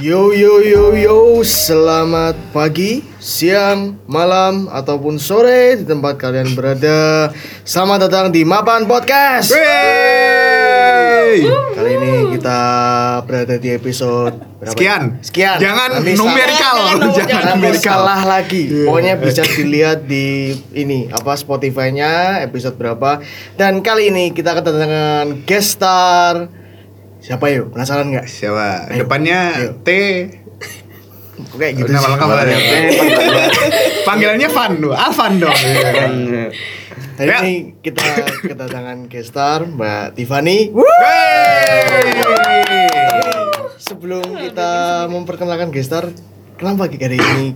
Yo yo yo yo, selamat pagi, siang, malam ataupun sore di tempat kalian berada. Selamat datang di Mapan Podcast. Wey! Kali ini kita berada di episode berapa? Sekian. Sekian. Jangan Nanti numerical. Jangan, jangan, numerical. salah lagi. Pokoknya bisa dilihat di ini apa Spotify-nya episode berapa. Dan kali ini kita kedatangan guest star. Siapa yuk? Penasaran nggak? Siapa? Ayo. Depannya Ayo. T. Kok kayak gitu Nama sih? apa? Panggilannya Van dong. Alvan dong. Hari Ya. ini kita kedatangan guest star Mbak Tiffany. Sebelum kita memperkenalkan guest star, kenapa hari ini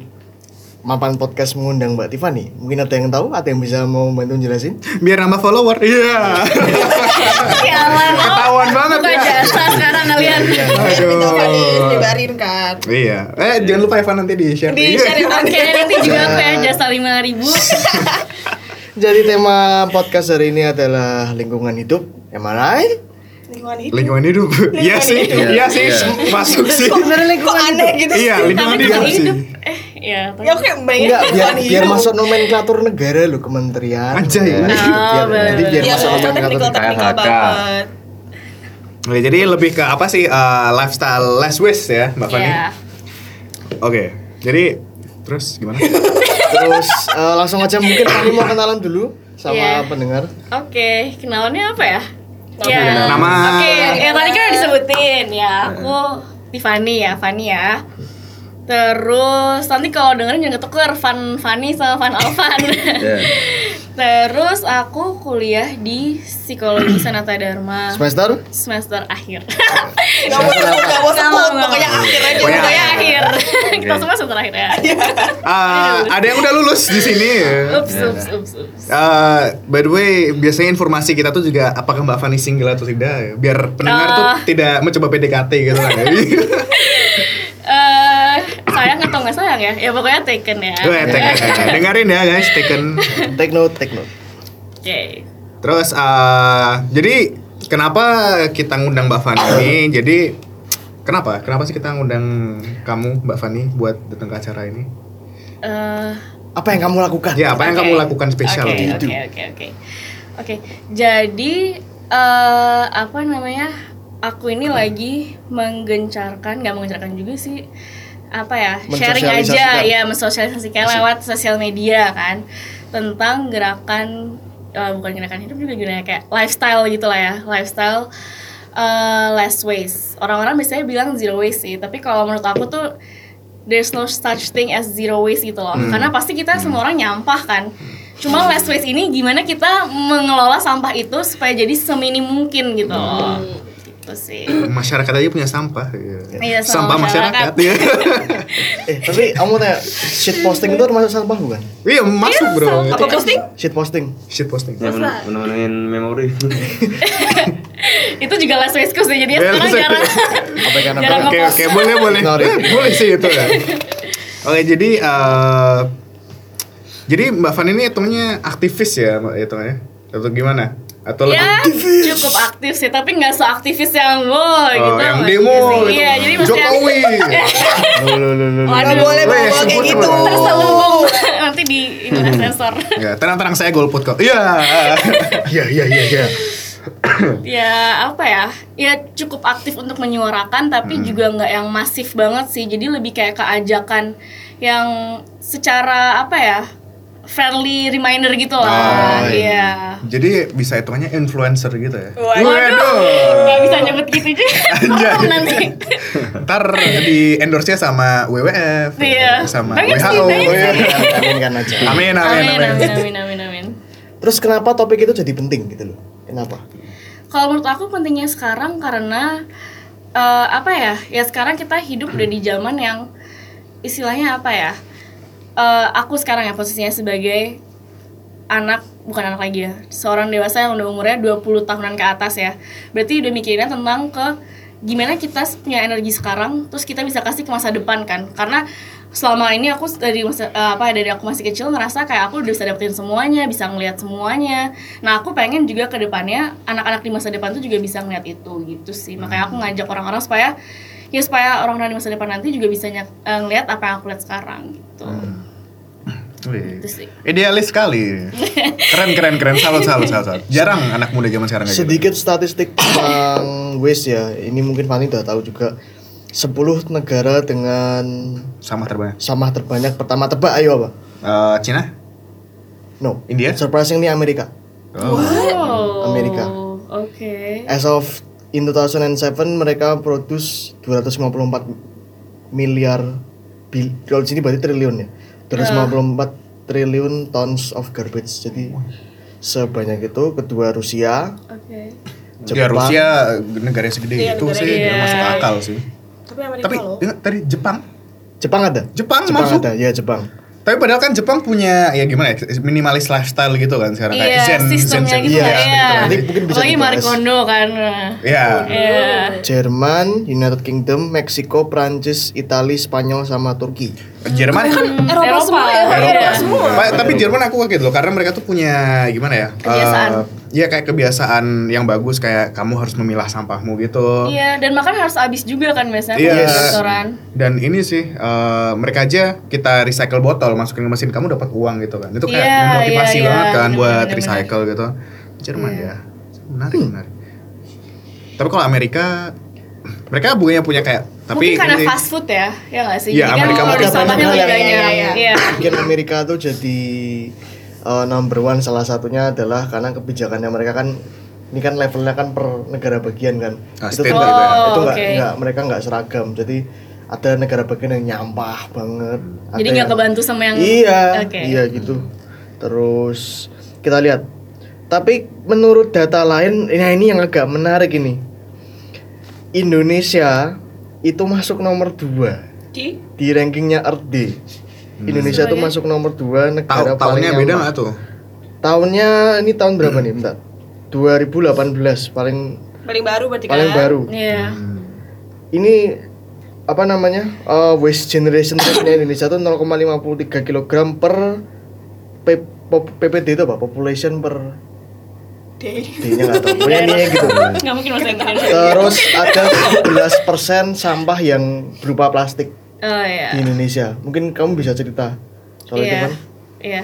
Mapan Podcast mengundang Mbak Tiffany? Mungkin ada yang tahu, ada yang bisa mau bantu jelasin? Biar nambah follower. Iya. Sialan oh, Ketahuan banget buka ya. jasa sekarang kalian Aduh. Itu kan disebarin kan. Iya. Eh jangan lupa Evan nanti di share. Di share Oke nanti juga aku ya jasa lima ribu Jadi tema podcast hari ini adalah lingkungan hidup. Am I right? Lingkungan hidup. Lingkungan hidup. Iya sih. hidup. Iya sih. Masuk sih. Kok aneh gitu Iya, sih? lingkungan hidup sih. Eh ya tapi- Ya oke, Enggak, biar, biar masuk nomenklatur negara loh kementerian. Anjay. Ya, Oh, biar- jadi biar Iya, masuk nomenklatur teknikal teknikal KHK. banget. Oke, jadi lebih ke apa sih eh, lifestyle less waste ya, Mbak Fani? Iya Oke. Jadi terus gimana? Terus eh, langsung aja mungkin kami mau kenalan dulu sama Iya. pendengar. Oke kenalannya apa ya? Ya Nama. Oke ya tadi kan udah disebutin ya. Aku Tiffany ya Fanny ya Terus nanti kalau dengerin jangan ketuker Van Fanny sama Van Alvan Iya. Terus aku kuliah di Psikologi Sanata Dharma Semester? semester akhir. Gak mau sebut, gak mau sebut. Pokoknya akhir aja. Pokoknya akhir. Kita semua semester akhir ya. Ah, ada yang udah lulus di sini. Ups, ups, ups, ups. Eh, by the way, biasanya informasi kita tuh juga apakah Mbak Fani single atau tidak, biar pendengar tuh Ah. tidak mencoba PDKT gitu kan. Eh, sayang atau nggak sayang ya? Ya pokoknya taken ya. Gue dengerin ya guys, taken. Take note, take note. Oke. Terus eh, jadi kenapa kita ngundang Mbak Fani ini? Jadi kenapa? Kenapa sih kita ngundang kamu Mbak Fani buat datang ke acara ini? Eh, Apa yang kamu lakukan? Ya, apa yang kamu lakukan spesial Oke, gitu? Oke, oke, oke. Oke, jadi eh apa namanya? Aku ini lagi menggencarkan, nggak menggencarkan juga sih. Apa ya? Sharing aja ya, mensosialisasikan lewat sosial media kan tentang gerakan eh, bukan gerakan hidup juga gerakan kayak lifestyle gitu lah ya, lifestyle eh, less waste. Orang-orang biasanya bilang zero waste sih, tapi kalau menurut aku tuh there's no such thing as zero waste gitu loh. Karena pasti kita semua orang nyampah kan. Cuma less waste ini gimana kita mengelola sampah itu supaya jadi seminim mungkin gitu loh. Gitu sih. Masyarakat aja punya sampah. Iya, sama sampah masyarakat. masyarakat. ya. Eh, tapi kamu tanya, shit posting itu termasuk sampah bukan? Iya masuk bro. Apa posting? Shit posting. Shit posting. Ya men- menemuin memori. itu juga less waste sih jadi Ya, sekarang jarang Apa yang jarang Oke oke boleh boleh Sorry. Eh, boleh sih itu ya. Oke jadi eh jadi Mbak Fan ini hitungnya aktivis ya Mbak hitungnya atau gimana? Atau ya lebih cukup aktif sih tapi nggak seaktivis yang wow gitu Oh, yang nggak demo sih. gitu. iya jadi Jokowi. Waduh. boleh bawa kayak gitu. terselubung nanti di ini lah, sensor ya tenang tenang saya golput kok. Iya. Iya iya iya iya. ya apa ya ya cukup aktif untuk menyuarakan tapi juga nggak yang masif banget sih jadi lebih kayak keajakan yang secara apa ya friendly reminder gitu lah Oh, iya Jadi bisa hitungannya influencer gitu ya. Waduh. nggak bisa nyebut gitu juga Anjay. nanti Ntar di endorse nya sama WWF, Iya. sama WHO. banyak ya. Amin kan aja. Amin amin amin amin. amin amin amin amin Terus kenapa topik itu jadi penting gitu loh? Kenapa? kalau menurut aku pentingnya sekarang karena eh, apa ya ya sekarang kita hidup udah di zaman yang istilahnya apa ya Eh, aku sekarang ya posisinya sebagai anak bukan anak lagi ya seorang dewasa yang udah umurnya 20 tahunan ke atas ya. Berarti udah mikirin tentang ke gimana kita punya energi sekarang terus kita bisa kasih ke masa depan kan. Karena selama ini aku dari masa, eh, apa dari aku masih kecil ngerasa kayak aku udah bisa dapetin semuanya bisa ngelihat semuanya. Nah aku pengen juga ke depannya anak-anak di masa depan tuh juga bisa ngeliat itu gitu sih. Makanya aku ngajak orang-orang supaya ya supaya orang-orang di masa depan nanti juga bisa eh, ngeliat apa yang aku lihat sekarang gitu Wih. Itu sih. Idealis sekali. Keren keren keren. Salut salut salut. salut. Jarang anak muda zaman sekarang kayak gitu. Sedikit statistik tentang waste ya. Ini mungkin Fanny udah tahu juga. 10 negara dengan Sama terbanyak. sampah terbanyak pertama tebak ayo apa? Eh, Cina? No. India? Surprisingly Amerika. Oh. Oh, Amerika. Oke. As of in 2007 mereka produce 254 miliar bil kalau di sini berarti triliun ya. 254 triliun tons of garbage. Jadi sebanyak itu kedua Rusia, Oke. Ya Jepang. Rusia negara segede Iya, itu negara sih nggak masuk akal sih. Tapi Amerika Tapi loh. ingat tadi Jepang. Jepang ada. Jepang, Jepang masuk. ada, ya Jepang. Tapi padahal kan Jepang punya ya gimana ya minimalis lifestyle gitu kan sekarang kayak Iya, zen sistemnya zen, gitu Iya, lah ya. nanti mungkin bisa Apalagi Marie. Kondo kan. Ya. Iya. Jerman, United Kingdom, Meksiko, Prancis, Italia, Spanyol sama Turki. Jerman kan Eropa, Eropa. semua ya, Eropa. Eropa semua. Pa- tapi Jerman aku kaget loh karena mereka tuh punya gimana ya? Kebiasaan. Eh, Iya kayak kebiasaan yang bagus kayak kamu harus memilah sampahmu gitu. Iya, dan makan harus habis juga kan biasanya Iya. kalau di restoran. Dan ini sih eh, mereka aja kita recycle botol masukin ke mesin kamu dapat uang gitu kan. Itu kayak Iya, memotivasi iya, banget iya. kan Bener, buat bener, recycle gitu. Jerman Iya. ya. Menarik, menarik. Tapi kalau Amerika mereka bukannya punya kayak tapi Mungkin karena ini- fast food ya, ya nggak sih? Iya, Jadi kan Amerika sampahnya banyak lebih yang- banyak. iya, iya. Iya. Mungkin Amerika tuh jadi uh, number one salah satunya adalah karena kebijakannya mereka kan ini kan levelnya kan per negara bagian kan. Ah, itu ya. nggak- Oh, itu nggak oke. nggak mereka nggak seragam. Jadi ada negara bagian yang nyampah banget. Jadi nggak kebantu sama yang Iya, Oke. iya gitu. Terus kita lihat. Tapi menurut data lain, nah ini yang agak menarik ini. Indonesia itu masuk nomor 2 Di di rankingnya Earth Day. Indonesia tuh Sebagai- masuk nomor 2 Tahu negara paling tahunnya beda nggak tuh? Tahunnya ini tahun berapa nih? Bentar. 2018 paling paling baru berarti paling kan? baru. Iya. Ini apa namanya? Uh, waste generation rate-nya Indonesia tuh 0,53 kg per P- PPD itu apa? Population per D-nya nggak tahu. Pokoknya ini gitu. Nggak mungkin bahasa. Terus ada 11% sampah yang berupa plastik Oh iya. di Indonesia. Mungkin kamu bisa cerita soal itu Iya. kan? Iya.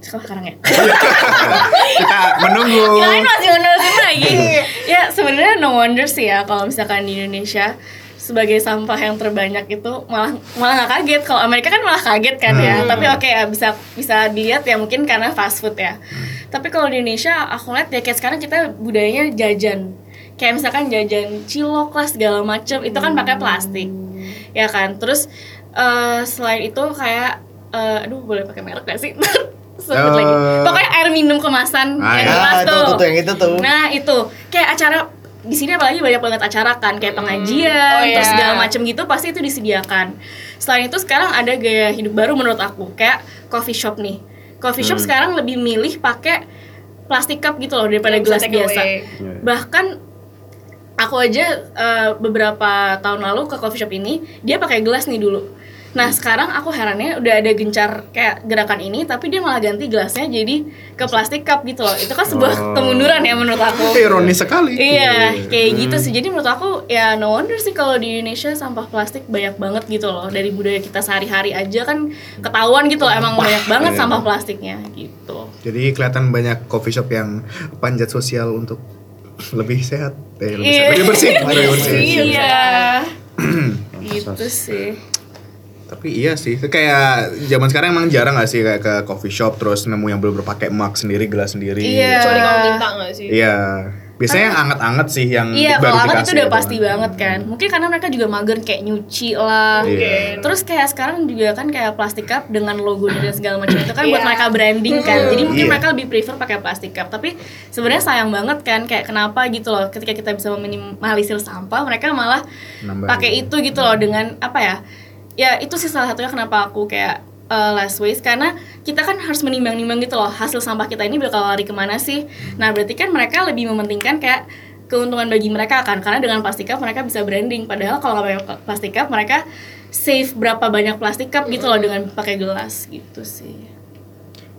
Sekarang ya. Kita menunggu. Kirain masih menerusin lagi. ya sebenarnya no wonder sih ya kalau misalkan di Indonesia sebagai sampah yang terbanyak itu malah malah nggak kaget kalau Amerika kan malah kaget kan ya tapi oke ya bisa bisa dilihat ya mungkin karena fast food ya tapi kalau di Indonesia aku lihat ya kayak sekarang kita budayanya jajan kayak misalkan jajan cilok lah segala macem itu kan pakai plastik ya kan terus eh, selain itu kayak eh, aduh boleh pakai merek gak sih sebut lagi Eh. pokoknya air minum kemasan Ah, yang ya. Ah, itu, tuh. yang itu tuh. Nah itu kayak acara di sini apalagi banyak banget acara kan kayak pengajian Oh, iya. terus segala macem gitu pasti itu disediakan. Selain itu sekarang ada gaya hidup baru menurut aku kayak coffee shop nih. Coffee shop sekarang lebih milih pakai plastik cup gitu loh daripada Yang gelas biasa. away. Bahkan aku aja eh, beberapa tahun lalu ke coffee shop ini dia pakai gelas nih dulu. Nah sekarang aku herannya udah ada gencar kayak gerakan ini tapi dia malah ganti gelasnya jadi ke plastik cup gitu loh. Itu kan sebuah Oh. kemunduran ya menurut aku. Ironis sekali. Iya, kayak Hmm. gitu sih. Jadi menurut aku ya no wonder sih kalau di Indonesia sampah plastik banyak banget gitu loh. Dari budaya kita sehari-hari aja kan ketahuan gitu loh emang banyak banget Iya. sampah plastiknya gitu. Jadi kelihatan banyak coffee shop yang panjat sosial untuk lebih sehat, eh, lebih, Iya. sehat, lebih bersih, lebih bersih. Iya. gitu sih. Tapi iya sih, kayak zaman sekarang emang jarang gak sih kayak ke coffee shop terus nemu yang belum pakai mug sendiri, gelas sendiri. Iya. Kecuali kamu minta nggak sih? Iya. Biasanya yang anget-anget sih yang Iya, baru kalau anget itu udah pasti kan. banget kan. Mungkin karena mereka juga mager kayak nyuci lah. Iya. Terus kayak sekarang juga kan kayak plastik cup dengan logo dan segala macam itu kan buat Iya. mereka branding kan. Jadi mungkin Iya. mereka lebih prefer pakai plastik cup. Tapi sebenarnya sayang banget kan kayak kenapa gitu loh ketika kita bisa meminimalisir sampah mereka malah pakai itu gitu loh dengan apa ya? Ya itu sih salah satunya kenapa aku kayak uh, less waste. Karena kita kan harus menimbang-nimbang gitu loh hasil sampah kita ini bakal lari ke mana sih? Nah berarti kan mereka lebih mementingkan kayak keuntungan bagi mereka kan? Karena dengan plastik cup mereka bisa branding. Padahal kalau nggak pakai plastik cup mereka save berapa banyak plastik cup gitu loh dengan pakai gelas gitu sih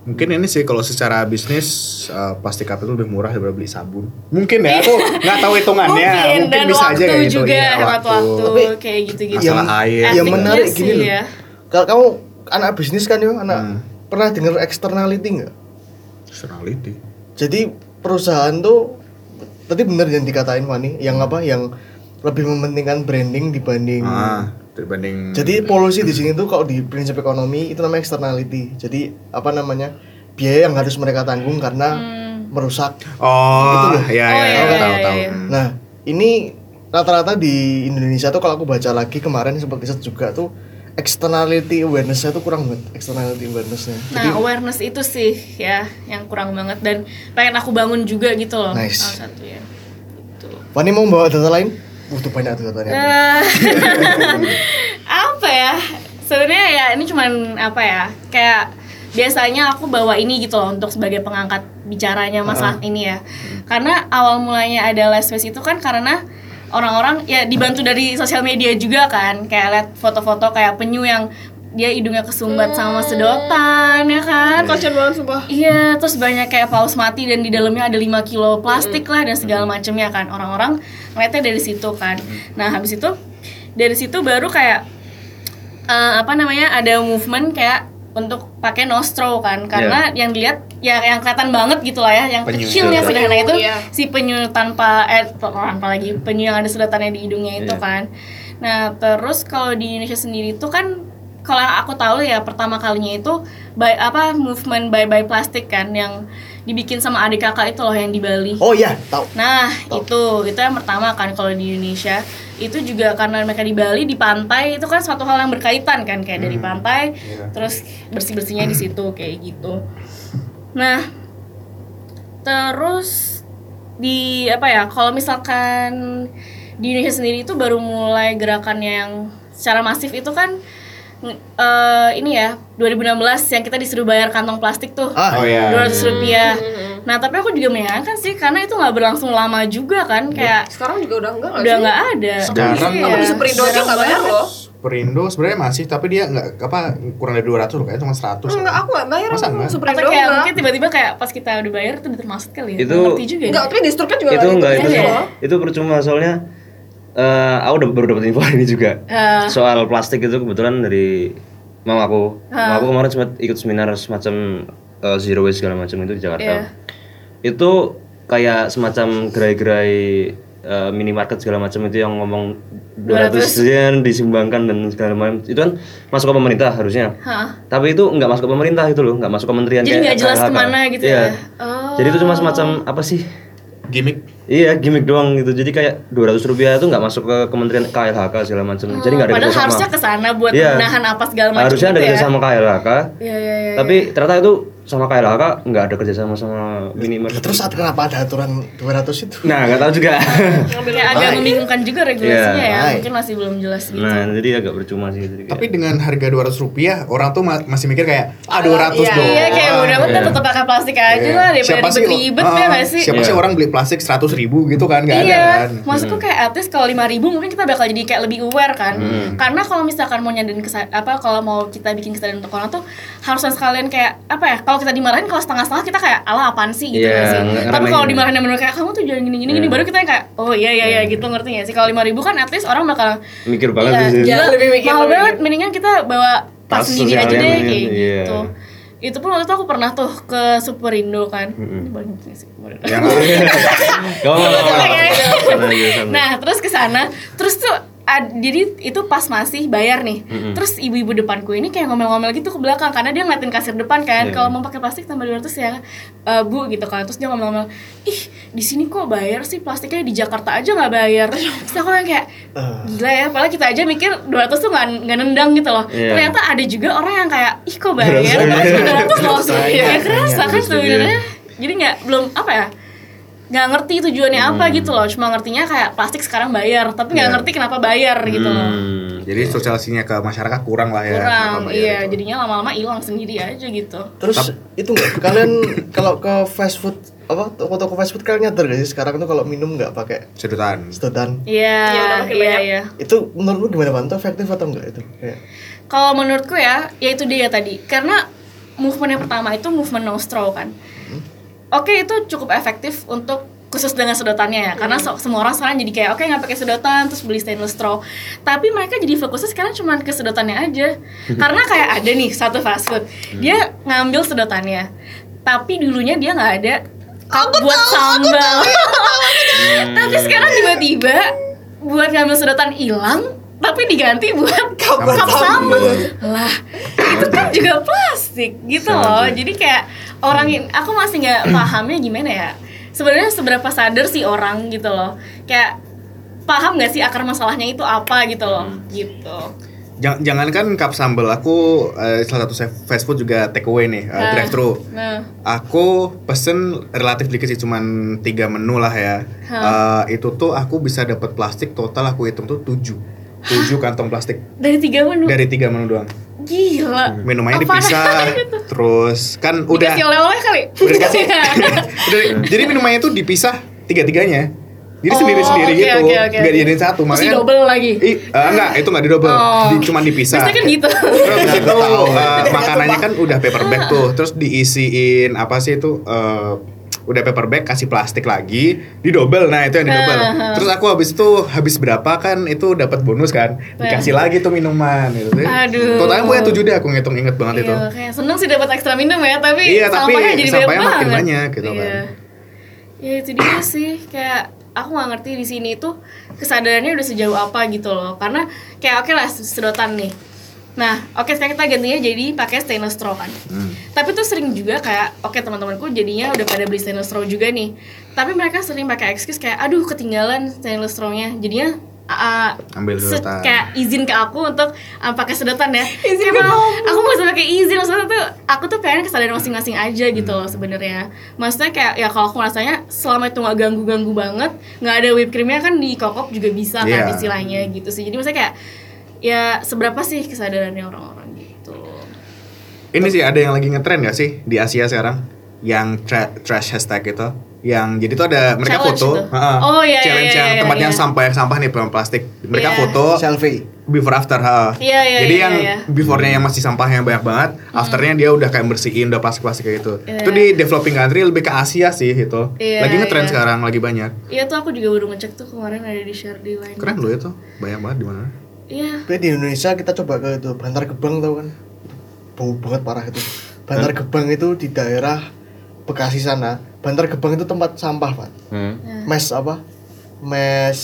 Mungkin ini sih kalau secara bisnis eh, plastik cup itu lebih murah daripada beli sabun. Mungkin ya, aku nggak tahu hitungannya. Mungkin, Mungkin, dan bisa waktu aja kayak gitu. juga Iya, hemat waktu, Tapi- kayak gitu-gitu. Masalah air. yang menarik gini loh. ya. Kalau kamu anak bisnis kan ya, anak Hmm. pernah dengar externality nggak? Personality. Jadi perusahaan tuh tadi bener yang dikatain Fani, yang apa? Yang lebih mementingkan branding dibanding Ah, dibanding Jadi polusi di sini tuh kalau di prinsip ekonomi itu namanya externality. Jadi apa namanya? biaya yang harus mereka tanggung karena merusak. Oh, Gitu loh. ya Oh, ya, iya, tahu iya, tahu iya. Hmm. Nah, ini rata-rata di Indonesia tuh kalau aku baca lagi kemarin sempat riset juga tuh externality awareness-nya tuh kurang banget externality awareness-nya. Jadi Nah, awareness itu sih ya yang kurang banget dan pengen aku bangun juga gitu loh. Nice. Salah satu ya. Gitu. Fani mau bawa data lain? Butuh banyak tuh datanya. Eh, apa ya? Sebenarnya ya ini cuman apa ya? Kayak biasanya aku bawa ini gitu loh untuk sebagai pengangkat bicaranya masalah ini ya. Karena awal mulanya ada last face itu kan karena orang-orang ya dibantu dari sosial media juga kan. Kayak lihat foto-foto kayak penyu yang dia hidungnya kesumbat sama sedotan ya kan. Kasian banget sumpah. Iya, terus banyak kayak paus mati dan di dalamnya ada 5 kilo plastik lah dan segala macamnya kan. Orang-orang ngeliatnya dari situ kan. Nah, habis itu dari situ baru kayak eh, apa namanya? ada movement kayak untuk pakai nostro kan karena yang dilihat ya yang kelihatan banget gitu lah ya yang Penyu. kecil yang Penyu, sederhana itu iya. si penyu tanpa eh tanpa lagi penyu yang ada sedotannya di hidungnya itu Iya. kan nah terus kalau di Indonesia sendiri itu kan kalau aku tahu ya pertama kalinya itu by apa movement bye bye plastik kan yang dibikin sama adik kakak itu loh yang di Bali Oh iya, tahu. Nah, itu itu yang pertama kan kalau di Indonesia. Itu juga karena mereka di Bali di pantai itu kan suatu hal yang berkaitan kan kayak dari pantai terus bersih-bersihnya di situ kayak gitu. Nah, terus di apa ya? Kalau misalkan di Indonesia sendiri itu baru mulai gerakannya yang secara masif itu kan eh, ini ya 2016 yang kita disuruh bayar kantong plastik tuh Ah, Oh iya. dua ratus rupiah. Nah tapi aku juga menyayangkan sih karena itu nggak berlangsung lama juga kan kayak Sekarang juga udah enggak nggak udah nggak ada. Sekarang Iya, Aku di Superindo aja nggak bayar loh. Perindo sebenarnya masih tapi dia nggak apa kurang dari 200 loh kayaknya cuma 100. Enggak, aku nggak bayar Masa enggak? Superindo Atau kayak enggak. mungkin tiba-tiba kayak pas kita udah bayar itu udah termasuk kali ya. Itu- Nggak ngerti juga. Enggak, ya. tapi di kan juga itu nggak enggak itu gitu loh. itu percuma soalnya eh aku udah baru dapat info hari ini juga Eh. soal plastik itu kebetulan dari mama aku mama Ah. aku kemarin sempat ikut seminar semacam eh, zero waste segala macam itu di Jakarta Iya. itu kayak semacam gerai-gerai eh, minimarket segala macam itu yang ngomong 200 yen disumbangkan dan segala macam itu kan masuk ke pemerintah harusnya Hah. tapi itu nggak masuk ke pemerintah itu loh nggak masuk kementerian Jadi nggak jelas ke mana gitu Iya. ya. Oh. jadi itu cuma semacam apa sih Gimik. Iya, gimmick doang gitu. Jadi kayak 200 rupiah itu nggak masuk ke Kementerian KLHK segala macam. Jadi nggak ada Oh, Padahal kerjasama. harusnya ke sana buat Iya. menahan apa segala macam Harusnya ada gitu ya. kerjasama KLHK. Iya iya iya. Tapi ternyata itu sama KLHK nggak ada kerjasama sama minimarket. Terus saat kenapa ada aturan 200 itu? Nah, nggak tahu juga. Kayak agak membingungkan juga regulasinya Iya. ya. Mungkin masih belum jelas gitu. nah, jadi agak percuma sih. Jadi kayak- Tapi dengan harga 200 rupiah orang tuh ma- masih mikir kayak ah 200 iya, doang. Iya kayak udah udah tetap pakai plastik aja Iya. lah daripada Siapa sih ribet-ribet ah, ya nggak sih? Siapa sih Iya. orang beli plastik 100 ribu gitu kan nggak ada iya, kan. maksudku kayak at least kalau lima ribu mungkin kita bakal jadi kayak lebih aware kan. Hmm. Karena kalau misalkan mau nyadarin apa kalau mau kita bikin kesadaran untuk orang tuh harusnya sekalian kayak apa ya? Kalau kita dimarahin kalau setengah-setengah kita kayak ala apaan sih gitu Iya, nggak sih. Tapi kalau ngeremehin. dimarahin bener kayak kamu tuh jangan gini gini gini Iya. baru kita yang kayak oh iya iya iya gitu ngerti nggak sih? Kalau lima ribu kan at least orang bakal mikir banget Iya, sih. gila, Lebih mikir, mahal lebih banget. Mendingan kita bawa tas sendiri aja deh kayak iya. gitu. Itu pun waktu itu aku pernah tuh ke Superindo kan. Ini banyak sih. Gak apa-apa. Nah, terus ke sana, terus tuh ad- jadi itu pas masih bayar nih. Terus ibu-ibu depanku ini kayak ngomel-ngomel gitu ke belakang karena dia ngeliatin kasir depan kan. Iya. Kalau mau pakai plastik tambah 200 ya, eh, Bu gitu kan. Terus dia ngomel-ngomel, "Ih, di sini kok bayar sih plastiknya di Jakarta aja nggak bayar." Terus aku yang kayak gila ya, padahal kita aja mikir 200 tuh nggak nendang gitu loh. Iya. Ternyata ada juga orang yang kayak, "Ih, kok bayar?" Padahal cuma 200 loh. Berasa, Ya iya. kerasa kan Iya. sebenarnya. Jadi nggak belum apa ya? Nggak ngerti tujuannya apa Hmm. gitu loh cuma ngertinya kayak plastik sekarang bayar tapi nggak Iya. ngerti kenapa bayar gitu loh Hmm. Jadi sosialisasinya ke masyarakat kurang lah ya. kurang iya itu. jadinya lama-lama hilang sendiri aja gitu Terus itu nggak kalian kalau ke fast food apa toko-toko fast food kalian nyadar gak sih sekarang tuh kalau minum nggak pakai sedotan. sedotan iya Iya, iya iya itu menurutmu gimana Pan? Itu efektif atau enggak itu? Kayak kalau menurutku ya ya itu dia tadi karena movement yang pertama itu movement no straw kan. Oke itu cukup efektif untuk khusus dengan sedotannya ya karena so- semua orang sekarang jadi kayak oke nggak pakai sedotan terus beli stainless straw. Tapi mereka jadi fokusnya sekarang cuma ke sedotannya aja. Karena kayak ada nih satu fast food. Dia ngambil sedotannya tapi dulunya dia nggak ada cup buat sambal. tapi sekarang tiba-tiba buat ngambil sedotan hilang tapi diganti buat cup, cup sambal lah itu kan juga plastik gitu loh. jadi kayak orang in- aku masih nggak pahamnya gimana ya? Sebenarnya seberapa sadar sih orang gitu loh? Kayak paham nggak sih akar masalahnya itu apa gitu loh? Gitu. Jangan jangankan cup sambal, aku eh, salah satu fast food juga take away nih, eh, Nah. drive thru. nah. Aku pesen relatif dikit sih, cuman tiga menu lah ya. Eh, itu tuh aku bisa dapat plastik total aku hitung tuh tujuh, tujuh kantong plastik dari tiga menu dari tiga menu doang. gila Minumannya Apaan dipisah, itu? terus kan udah dikasih oleh-oleh kali udah dikasih. Jadi minumannya tuh dipisah tiga tiganya. Jadi Oh, sendiri sendiri oke, gitu, oke, nggak oke. dijadiin satu. Terus Makanya double lagi Ih, eh, enggak, itu enggak di double, Oh. di, cuma dipisah. Biasanya kan gitu Terus itu tahu. eh, makanannya kan udah paper bag tuh, terus diisiin apa sih itu eh, udah paper bag kasih plastik lagi, di double. Nah, itu yang di double. Uh-huh. Terus aku habis itu habis berapa kan itu dapat bonus kan, dikasih lagi tuh minuman gitu. Aduh. Totalnya gue tujuh deh aku ngitung inget banget itu. Iya, kayak seneng sih dapat ekstra minum ya, tapi Iya, tapi jadi sampahnya banyak makin banyak gitu iya. kan. Ya itu dia sih, kayak aku nggak ngerti di sini tuh kesadarannya udah sejauh apa gitu loh. Karena kayak oke lah sedotan nih. Nah, oke sekarang kita gantinya jadi pakai stainless straw kan. Hmm. Tapi tuh sering juga kayak oke teman-temanku jadinya udah pada beli stainless straw juga nih. Tapi mereka sering pakai excuse kayak aduh ketinggalan stainless straw-nya. Jadinya uh, Ambil se- sedotan. kayak izin ke aku untuk uh, pakai sedotan ya. Izin aku nggak usah pakai izin maksudnya tuh aku tuh pengen kesadaran masing-masing aja gitu loh sebenarnya. Maksudnya kayak ya kalau aku rasanya selama itu nggak ganggu-ganggu banget, nggak ada whipped creamnya kan di kokop juga bisa kan Iya. istilahnya gitu sih. Jadi maksudnya kayak ya seberapa sih kesadarannya orang-orang gitu. Ini sih ada yang lagi ngetren gak sih di Asia sekarang? Yang tra- trash hashtag itu yang jadi tuh ada mereka Challenge foto itu? heeh, Oh, iya, challenge iya, yang iya, tempatnya iya. sampah sampah nih peluang plastik mereka Iya. foto selfie before after ha. Iya, iya, jadi iya, yang iya. before-nya yang masih sampahnya banyak banget afternya dia udah kayak bersihin udah plastik plastik kayak gitu Iya. itu di developing country lebih ke Asia sih itu Iya, lagi ngetren iya. sekarang lagi banyak Iya tuh aku juga baru ngecek tuh kemarin ada di share di line. keren loh itu banyak banget di mana Iya. tapi di Indonesia kita coba ke itu Bantar Gebang tau kan? Bau banget parah itu. Bantar Gebang itu di daerah Bekasi sana. Bantar Gebang itu tempat sampah pak. Hmm. mes apa? Mes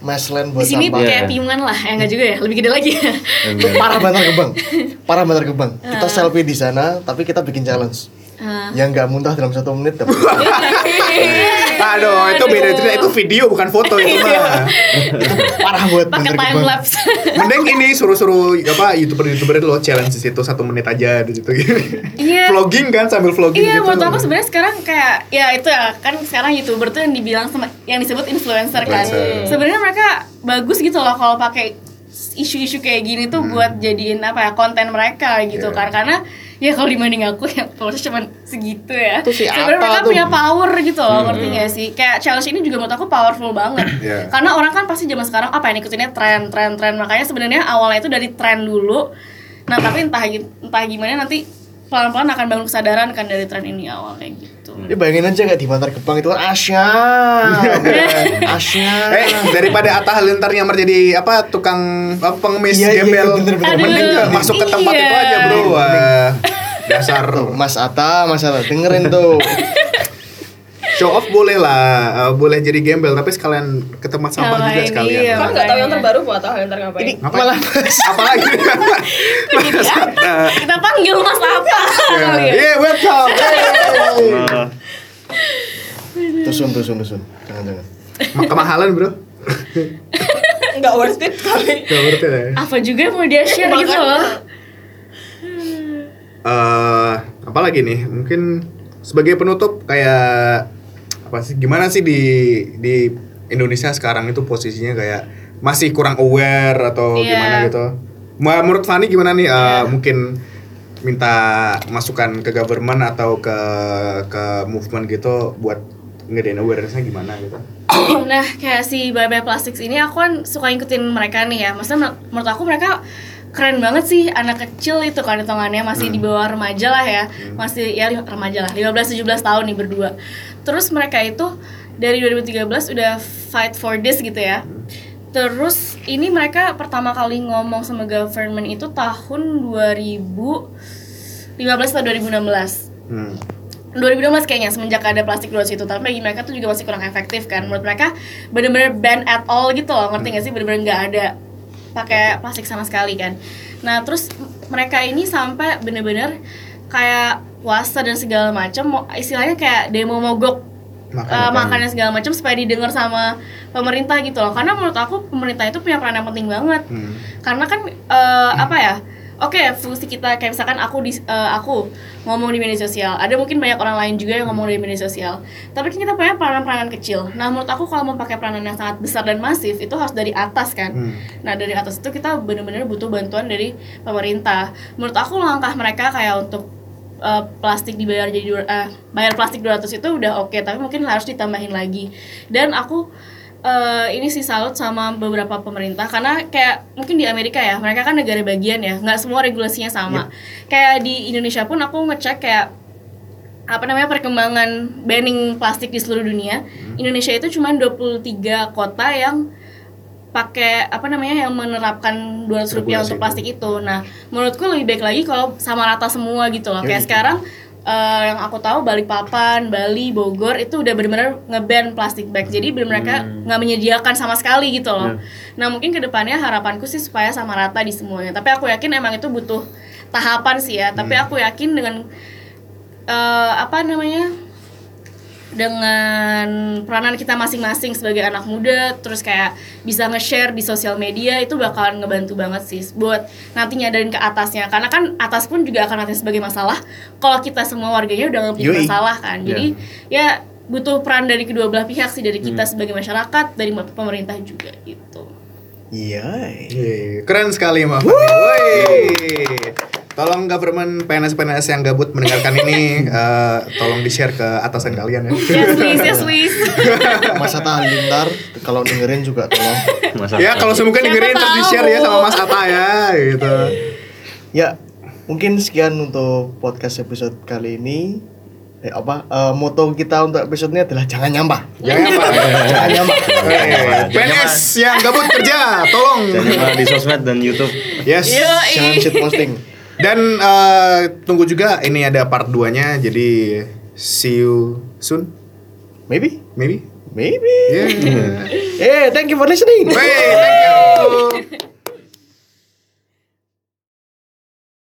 mes land buat Di sini sampah. kayak Iya. piungan lah, ya enggak juga ya, lebih gede lagi. Ya. itu parah Bantar Gebang. Parah Bantar Gebang. Kita selfie di sana tapi kita bikin challenge. Ah. yang nggak muntah dalam satu menit dapat aduh itu beda cerita itu video bukan foto itu mah parah buat Pakai time lapse. Mending ini suruh-suruh apa youtuber-youtuber itu lo challenge di situ satu menit aja di situ. Iya. vlogging kan sambil vlogging Iya, gitu. menurut aku sebenarnya sekarang kayak ya itu ya kan sekarang youtuber tuh yang dibilang sama yang disebut influencer kan. Influencer. Sebenarnya mereka bagus gitu loh kalau pakai isu-isu kayak gini tuh buat jadiin apa ya konten mereka gitu Iya. kan karena ya kalau dibanding aku yang followersnya cuma segitu ya. Itu si sebenarnya apa mereka tuh? punya power gitu loh ngerti gak sih? Kayak challenge ini juga menurut aku powerful banget. Iya. karena orang kan pasti zaman sekarang apa yang ikutinnya tren tren tren. Makanya sebenarnya awalnya itu dari tren dulu. Nah tapi entah entah gimana nanti pelan-pelan akan bangun kesadaran kan dari tren ini awalnya gitu. Ya bayangin aja kayak di Bantar Gebang itu kan Asia. Asia. Eh daripada Atta Halilintar yang menjadi apa tukang apa pengemis Iya, iya, gembel, bener, bener, mending masuk ke tempat Iya. itu aja bro. Wah, dasar Tuh, Mas Ata, Mas Ata, dengerin tuh. show off boleh lah, eh, boleh jadi gembel tapi sekalian ke tempat sampah Nah, juga ini sekalian. iya. Kan nggak tahu yang terbaru buat tahu yang ngapain. Ini Ngapain? malah apa lagi? Mas Atta. kita panggil mas apa ya Iya, welcome. Hey. Nah, tusun, tusun, tusun. Jangan, jangan. Ma- Kemahalan bro. Nggak worth it kali. Gak ngerti deh. apa juga yang mau dia share gitu loh eh apa lagi nih? Mungkin sebagai penutup kayak apa sih? Gimana sih di di Indonesia sekarang itu posisinya kayak masih kurang aware atau Iya. gimana gitu? Menurut Fani gimana nih? Eh, Mungkin minta masukan ke government atau ke ke movement gitu buat ngedain awarenessnya gimana gitu? nah kayak si bye bye plastik ini aku kan suka ngikutin mereka nih ya maksudnya menur- menurut aku mereka keren banget sih anak kecil itu kan hitungannya masih di bawah remaja lah ya. Masih ya remaja lah 15-17 tahun nih berdua. Terus mereka itu dari 2013 udah fight for this gitu ya. Terus ini mereka pertama kali ngomong sama government itu tahun 2015 atau 2016 Hmm. 2016 kayaknya semenjak ada plastik dua itu. Tapi bagi mereka tuh juga masih kurang efektif kan. Menurut mereka bener-bener ban at all gitu loh. Ngerti gak sih? Bener-bener nggak ada pakai plastik sama sekali kan nah terus mereka ini sampai bener-bener kayak puasa dan segala macam istilahnya kayak demo mogok Makan uh, apa? makanan segala macam supaya didengar sama pemerintah gitu loh karena menurut aku pemerintah itu punya peran yang penting banget Hmm. karena kan eh, apa ya oke fungsi kita kayak misalkan aku di eh, aku ngomong di media sosial. Ada mungkin banyak orang lain juga yang ngomong di media sosial. Tapi kan kita punya peranan-peranan kecil. Nah menurut aku kalau mau pakai peranan yang sangat besar dan masif itu harus dari atas kan? Hmm. nah dari atas itu kita benar-benar butuh bantuan dari pemerintah. Menurut aku langkah mereka kayak untuk eh, plastik dibayar jadi eh, bayar plastik 200 itu udah oke tapi mungkin harus ditambahin lagi. Dan aku eh, ini sih salut sama beberapa pemerintah. Karena kayak mungkin di Amerika ya mereka kan negara bagian ya. Nggak semua regulasinya sama. Kayak di Indonesia pun aku ngecek kayak apa namanya perkembangan banning plastik di seluruh dunia. Indonesia itu cuma 23 kota yang pakai apa namanya yang menerapkan 200 rupiah Regulasi untuk itu. plastik itu. Nah, menurutku lebih baik lagi kalau sama rata semua gitu loh. Kayak sekarang eh, yang aku tahu Balikpapan, Bali, Bogor itu udah benar-benar ngeban plastik bag. Jadi benar mereka nggak menyediakan sama sekali gitu loh. Nah, mungkin ke depannya harapanku sih supaya sama rata di semuanya. Tapi aku yakin emang itu butuh tahapan sih ya. Tapi aku yakin dengan eh, apa namanya? Dengan peranan kita masing-masing sebagai anak muda terus kayak bisa nge-share di sosial media itu bakalan ngebantu banget sih buat nanti nyadarin ke atasnya. Karena kan atas pun juga akan nanti sebagai masalah kalau kita semua warganya udah ngerti masalah kan. Jadi ya butuh peran dari kedua belah pihak sih dari kita sebagai masyarakat dari pemerintah juga gitu. Iya. Keren sekali. Woi. Tolong government PNS-PNS yang gabut mendengarkan ini eh, tolong di-share ke atasan kalian ya. yes please yes please Mas Atta Halilintar kalau dengerin juga tolong. Masa ya kalau semoga Siapa dengerin terus di-share ya sama Mas Atta ya gitu. Ya, mungkin sekian untuk podcast episode kali ini. Eh, apa eh, moto kita untuk episode ini adalah jangan nyampah. Jangan apa. Jangan nyampah. Eh, PNS yang gabut kerja, tolong. Jangan lupa di sosmed dan YouTube. Yes. Yoi. Jangan shit posting. Dan eh, tunggu juga ini ada part 2-nya jadi see you soon Maybe, maybe. maybe. Yeah. Eh, thank you for listening. Hey, thank you.